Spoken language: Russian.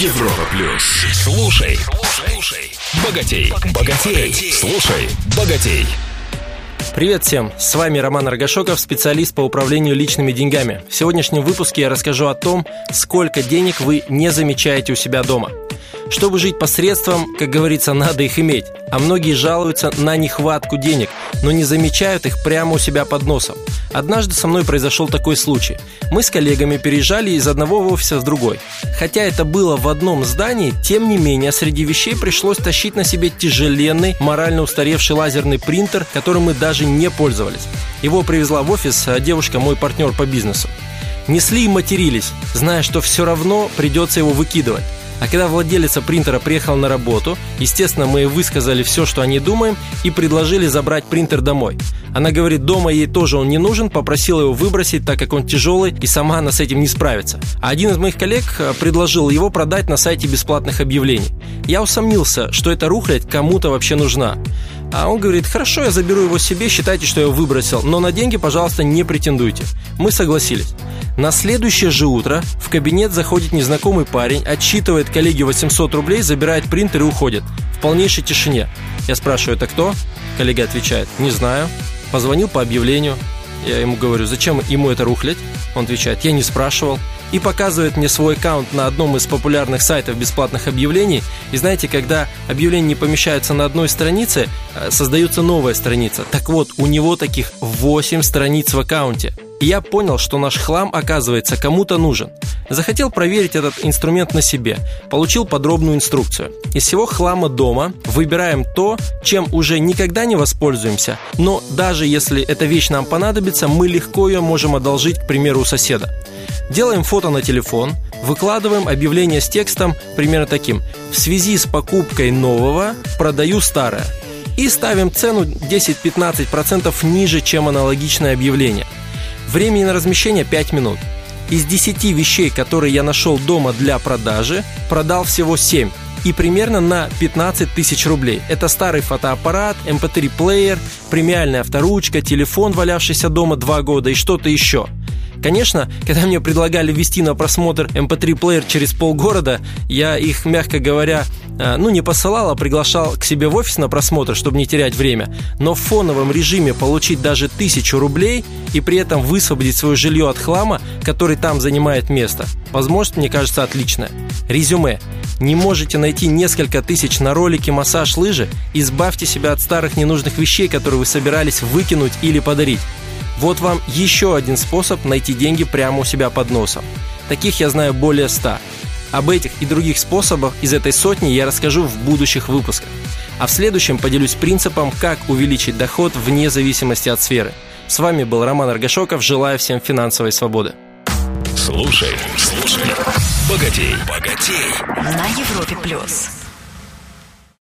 Европа плюс. Слушай, слушай, богатей, богатей, слушай, богатей. Привет всем! С вами Роман Аргашоков, специалист по управлению личными деньгами. В сегодняшнем выпуске я расскажу о том, сколько денег вы не замечаете у себя дома – чтобы жить посредством, как говорится, надо их иметь. А многие жалуются на нехватку денег, но не замечают их прямо у себя под носом. Однажды со мной произошел такой случай. Мы с коллегами переезжали из одного офиса в другой. Хотя это было в одном здании, тем не менее среди вещей пришлось тащить на себе тяжеленный, морально устаревший лазерный принтер, которым мы даже не пользовались. Его привезла в офис а девушка, мой партнер по бизнесу. Несли и матерились, зная, что все равно придется его выкидывать. А когда владелица принтера приехал на работу, естественно, мы высказали все, что они думаем, и предложили забрать принтер домой. Она говорит, дома ей тоже он не нужен, попросила его выбросить, так как он тяжелый, и сама она с этим не справится. А один из моих коллег э, предложил его продать на сайте бесплатных объявлений. Я усомнился, что эта рухлядь кому-то вообще нужна. А он говорит, хорошо, я заберу его себе, считайте, что я его выбросил, но на деньги, пожалуйста, не претендуйте. Мы согласились. На следующее же утро в кабинет заходит незнакомый парень, отчитывает коллеге 800 рублей, забирает принтер и уходит. В полнейшей тишине. Я спрашиваю, это кто? Коллега отвечает, не знаю. Позвонил по объявлению. Я ему говорю, зачем ему это рухлять? Он отвечает, я не спрашивал. И показывает мне свой аккаунт на одном из популярных сайтов бесплатных объявлений. И знаете, когда объявления не помещаются на одной странице, э, создается новая страница. Так вот, у него таких 8 страниц в аккаунте. Я понял, что наш хлам, оказывается, кому-то нужен. Захотел проверить этот инструмент на себе. Получил подробную инструкцию. Из всего хлама дома выбираем то, чем уже никогда не воспользуемся, но даже если эта вещь нам понадобится, мы легко ее можем одолжить, к примеру, у соседа. Делаем фото на телефон, выкладываем объявление с текстом примерно таким «В связи с покупкой нового продаю старое» и ставим цену 10-15% ниже, чем аналогичное объявление – Времени на размещение 5 минут. Из 10 вещей, которые я нашел дома для продажи, продал всего 7 и примерно на 15 тысяч рублей. Это старый фотоаппарат, MP3-плеер, эм премиальная авторучка, телефон, валявшийся дома 2 года и что-то еще – Конечно, когда мне предлагали вести на просмотр MP3-плеер эм через полгорода, я их, мягко говоря, э, ну не посылал, а приглашал к себе в офис на просмотр, чтобы не терять время. Но в фоновом режиме получить даже тысячу рублей и при этом высвободить свое жилье от хлама, который там занимает место, возможность, мне кажется, отличная. Резюме. Не можете найти несколько тысяч на ролике массаж лыжи? Избавьте себя от старых ненужных вещей, которые вы собирались выкинуть или подарить. Вот вам еще один способ найти деньги прямо у себя под носом. Таких я знаю более 100. Об этих и других способах из этой сотни я расскажу в будущих выпусках. А в следующем поделюсь принципом, как увеличить доход вне зависимости от сферы. С вами был Роман Аргашоков. Желаю всем финансовой свободы. Слушай, слушай. Богатей, богатей. На Европе плюс.